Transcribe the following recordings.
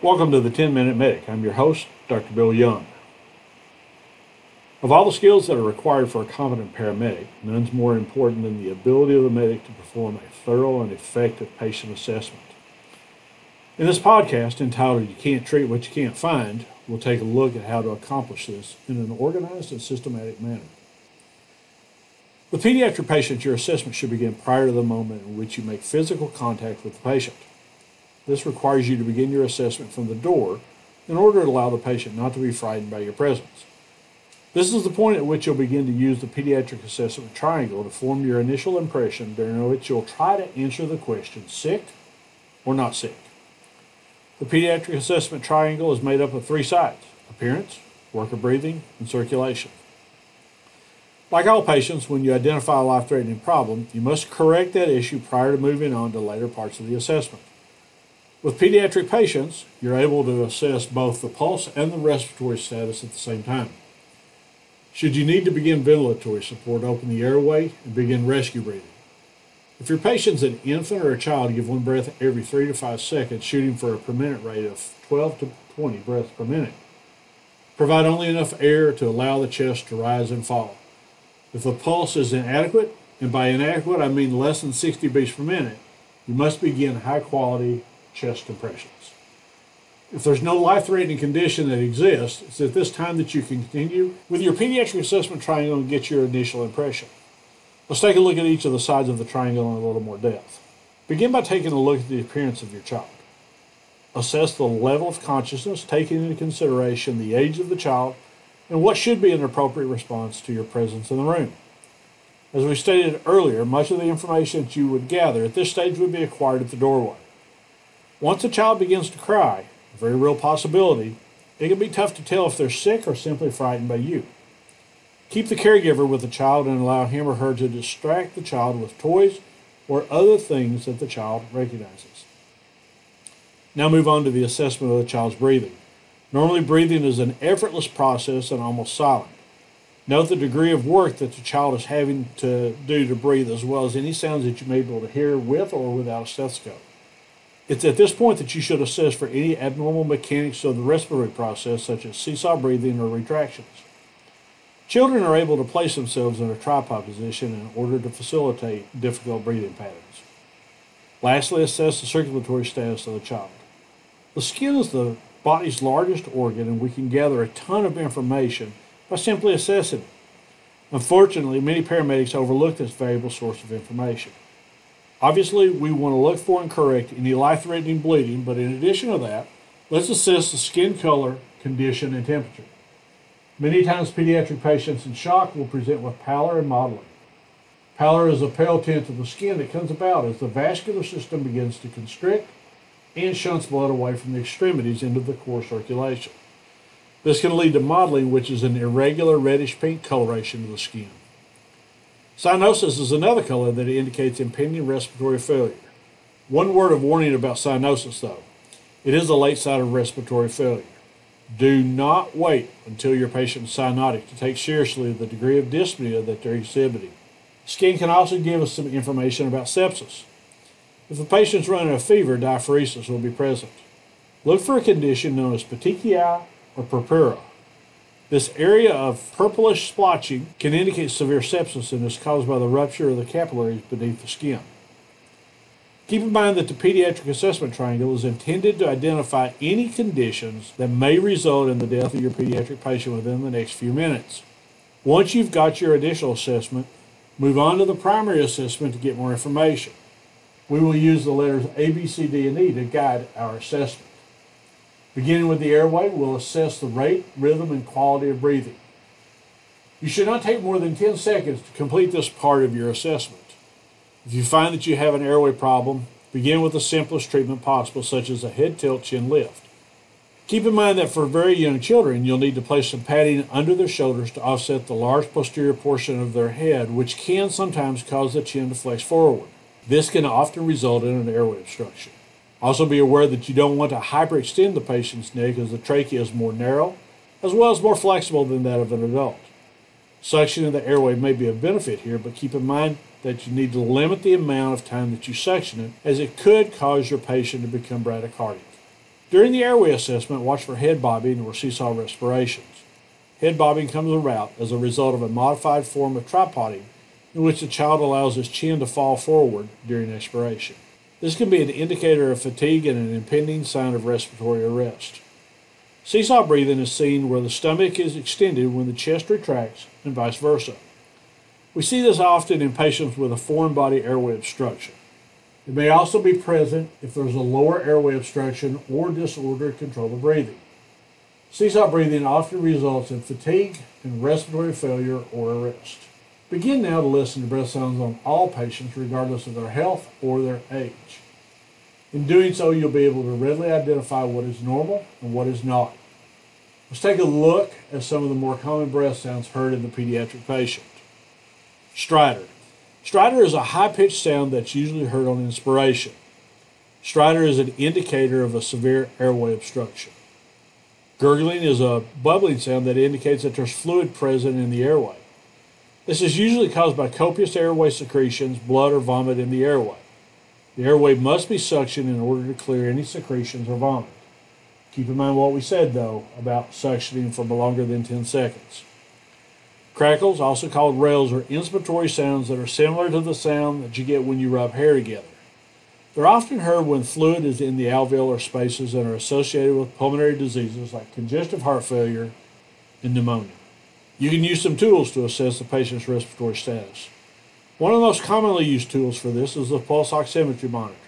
Welcome to the 10 Minute Medic. I'm your host, Dr. Bill Young. Of all the skills that are required for a competent paramedic, none's more important than the ability of the medic to perform a thorough and effective patient assessment. In this podcast entitled You Can't Treat What You Can't Find, we'll take a look at how to accomplish this in an organized and systematic manner. With pediatric patients, your assessment should begin prior to the moment in which you make physical contact with the patient. This requires you to begin your assessment from the door in order to allow the patient not to be frightened by your presence. This is the point at which you'll begin to use the pediatric assessment triangle to form your initial impression during which you'll try to answer the question sick or not sick. The pediatric assessment triangle is made up of three sides appearance, work of breathing, and circulation. Like all patients, when you identify a life threatening problem, you must correct that issue prior to moving on to later parts of the assessment. With pediatric patients, you're able to assess both the pulse and the respiratory status at the same time. Should you need to begin ventilatory support, open the airway and begin rescue breathing. If your patient's an infant or a child, give one breath every three to five seconds, shooting for a per minute rate of 12 to 20 breaths per minute. Provide only enough air to allow the chest to rise and fall. If the pulse is inadequate, and by inadequate I mean less than 60 beats per minute, you must begin high quality chest compressions. If there's no life threatening condition that exists, it's at this time that you can continue with your pediatric assessment triangle and get your initial impression. Let's take a look at each of the sides of the triangle in a little more depth. Begin by taking a look at the appearance of your child. Assess the level of consciousness, taking into consideration the age of the child and what should be an appropriate response to your presence in the room. As we stated earlier, much of the information that you would gather at this stage would be acquired at the doorway. Once a child begins to cry, a very real possibility, it can be tough to tell if they're sick or simply frightened by you. Keep the caregiver with the child and allow him or her to distract the child with toys or other things that the child recognizes. Now move on to the assessment of the child's breathing. Normally, breathing is an effortless process and almost silent. Note the degree of work that the child is having to do to breathe, as well as any sounds that you may be able to hear with or without a stethoscope. It's at this point that you should assess for any abnormal mechanics of the respiratory process, such as seesaw breathing or retractions. Children are able to place themselves in a tripod position in order to facilitate difficult breathing patterns. Lastly, assess the circulatory status of the child. The skin is the body's largest organ, and we can gather a ton of information by simply assessing it. Unfortunately, many paramedics overlook this valuable source of information. Obviously, we want to look for and correct any life threatening bleeding, but in addition to that, let's assess the skin color, condition, and temperature. Many times, pediatric patients in shock will present with pallor and mottling. Pallor is a pale tint of the skin that comes about as the vascular system begins to constrict and shunts blood away from the extremities into the core circulation. This can lead to mottling, which is an irregular reddish pink coloration of the skin. Cyanosis is another color that indicates impending respiratory failure. One word of warning about cyanosis, though it is a late sign of respiratory failure. Do not wait until your patient is cyanotic to take seriously the degree of dyspnea that they're exhibiting. Skin can also give us some information about sepsis. If the patient's running a fever, diaphoresis will be present. Look for a condition known as petechiae or purpura. This area of purplish splotching can indicate severe sepsis and is caused by the rupture of the capillaries beneath the skin. Keep in mind that the pediatric assessment triangle is intended to identify any conditions that may result in the death of your pediatric patient within the next few minutes. Once you've got your initial assessment, move on to the primary assessment to get more information. We will use the letters A, B, C, D, and E to guide our assessment. Beginning with the airway, we'll assess the rate, rhythm, and quality of breathing. You should not take more than 10 seconds to complete this part of your assessment. If you find that you have an airway problem, begin with the simplest treatment possible, such as a head tilt chin lift. Keep in mind that for very young children, you'll need to place some padding under their shoulders to offset the large posterior portion of their head, which can sometimes cause the chin to flex forward. This can often result in an airway obstruction. Also, be aware that you don't want to hyperextend the patient's neck as the trachea is more narrow, as well as more flexible than that of an adult. Suction of the airway may be a benefit here, but keep in mind that you need to limit the amount of time that you suction it, as it could cause your patient to become bradycardic. During the airway assessment, watch for head bobbing or seesaw respirations. Head bobbing comes about as a result of a modified form of tripoding in which the child allows his chin to fall forward during expiration. This can be an indicator of fatigue and an impending sign of respiratory arrest. Seesaw breathing is seen where the stomach is extended when the chest retracts and vice versa. We see this often in patients with a foreign body airway obstruction. It may also be present if there's a lower airway obstruction or disordered control of breathing. Seesaw breathing often results in fatigue and respiratory failure or arrest. Begin now to listen to breath sounds on all patients regardless of their health or their age. In doing so, you'll be able to readily identify what is normal and what is not. Let's take a look at some of the more common breath sounds heard in the pediatric patient. Stridor. Stridor is a high pitched sound that's usually heard on inspiration. Stridor is an indicator of a severe airway obstruction. Gurgling is a bubbling sound that indicates that there's fluid present in the airway. This is usually caused by copious airway secretions, blood, or vomit in the airway. The airway must be suctioned in order to clear any secretions or vomit. Keep in mind what we said, though, about suctioning for longer than 10 seconds. Crackles, also called rales, are inspiratory sounds that are similar to the sound that you get when you rub hair together. They're often heard when fluid is in the alveolar spaces and are associated with pulmonary diseases like congestive heart failure and pneumonia. You can use some tools to assess the patient's respiratory status. One of the most commonly used tools for this is the pulse oximetry monitor.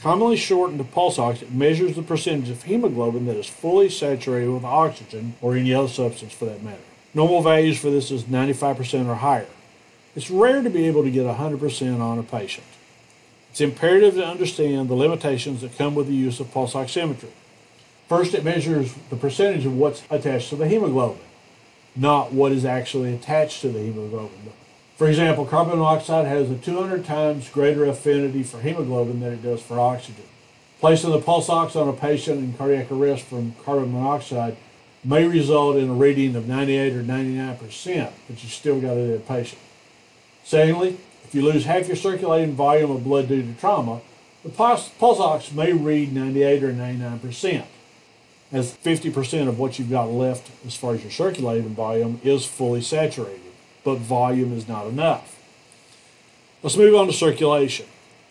Commonly shortened to pulse ox, it measures the percentage of hemoglobin that is fully saturated with oxygen or any other substance for that matter. Normal values for this is 95% or higher. It's rare to be able to get 100% on a patient. It's imperative to understand the limitations that come with the use of pulse oximetry. First, it measures the percentage of what's attached to the hemoglobin, not what is actually attached to the hemoglobin. For example, carbon monoxide has a 200 times greater affinity for hemoglobin than it does for oxygen. Placing the pulse ox on a patient in cardiac arrest from carbon monoxide may result in a reading of 98 or 99%, but you still got a dead patient. Secondly, if you lose half your circulating volume of blood due to trauma, the pulse, pulse ox may read 98 or 99%, as 50% of what you've got left as far as your circulating volume is fully saturated, but volume is not enough. Let's move on to circulation.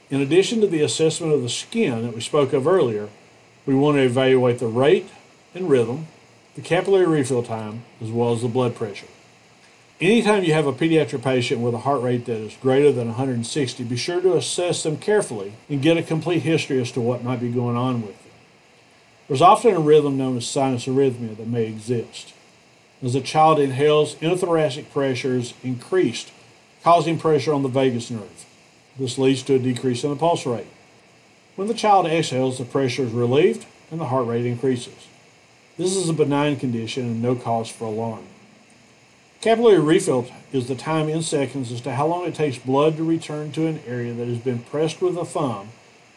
In addition to the assessment of the skin that we spoke of earlier, we want to evaluate the rate and rhythm the capillary refill time, as well as the blood pressure. Anytime you have a pediatric patient with a heart rate that is greater than 160, be sure to assess them carefully and get a complete history as to what might be going on with them. There's often a rhythm known as sinus arrhythmia that may exist. As a child inhales, intrathoracic pressure is increased, causing pressure on the vagus nerve. This leads to a decrease in the pulse rate. When the child exhales, the pressure is relieved and the heart rate increases. This is a benign condition and no cause for alarm. Capillary refill is the time in seconds as to how long it takes blood to return to an area that has been pressed with a thumb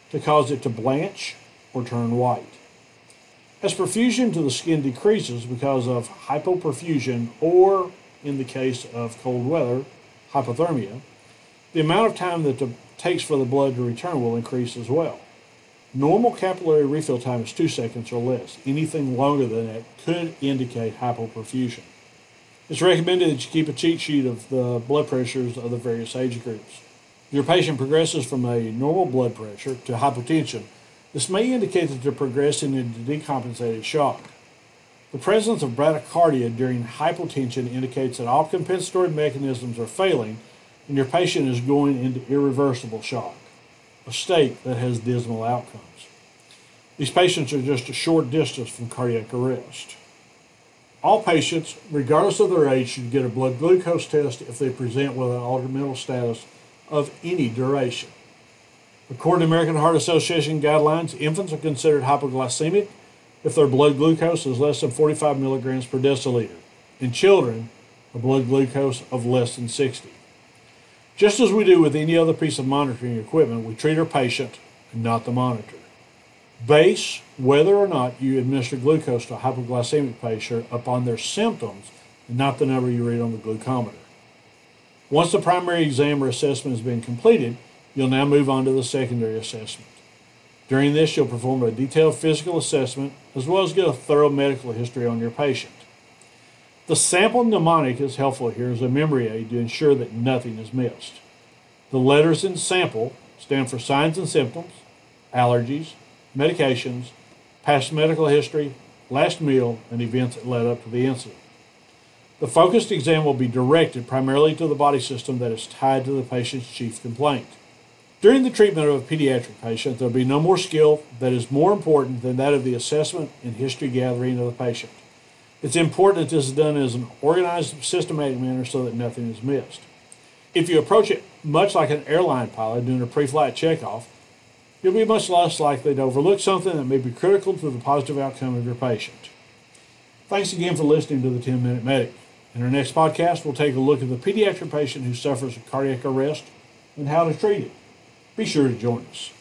to cause it to blanch or turn white. As perfusion to the skin decreases because of hypoperfusion or, in the case of cold weather, hypothermia, the amount of time that it takes for the blood to return will increase as well. Normal capillary refill time is two seconds or less. Anything longer than that could indicate hypoperfusion. It's recommended that you keep a cheat sheet of the blood pressures of the various age groups. Your patient progresses from a normal blood pressure to hypotension, this may indicate that they're progressing into decompensated shock. The presence of bradycardia during hypotension indicates that all compensatory mechanisms are failing and your patient is going into irreversible shock a state that has dismal outcomes. These patients are just a short distance from cardiac arrest. All patients, regardless of their age, should get a blood glucose test if they present with an altered mental status of any duration. According to American Heart Association guidelines, infants are considered hypoglycemic if their blood glucose is less than 45 milligrams per deciliter. In children, a blood glucose of less than 60. Just as we do with any other piece of monitoring equipment, we treat our patient and not the monitor. Base whether or not you administer glucose to a hypoglycemic patient upon their symptoms and not the number you read on the glucometer. Once the primary exam or assessment has been completed, you'll now move on to the secondary assessment. During this, you'll perform a detailed physical assessment as well as get a thorough medical history on your patient. The sample mnemonic is helpful here as a memory aid to ensure that nothing is missed. The letters in sample stand for signs and symptoms, allergies, medications, past medical history, last meal, and events that led up to the incident. The focused exam will be directed primarily to the body system that is tied to the patient's chief complaint. During the treatment of a pediatric patient, there will be no more skill that is more important than that of the assessment and history gathering of the patient. It's important that this is done in an organized, systematic manner so that nothing is missed. If you approach it much like an airline pilot doing a pre flight checkoff, you'll be much less likely to overlook something that may be critical to the positive outcome of your patient. Thanks again for listening to the 10 Minute Medic. In our next podcast, we'll take a look at the pediatric patient who suffers a cardiac arrest and how to treat it. Be sure to join us.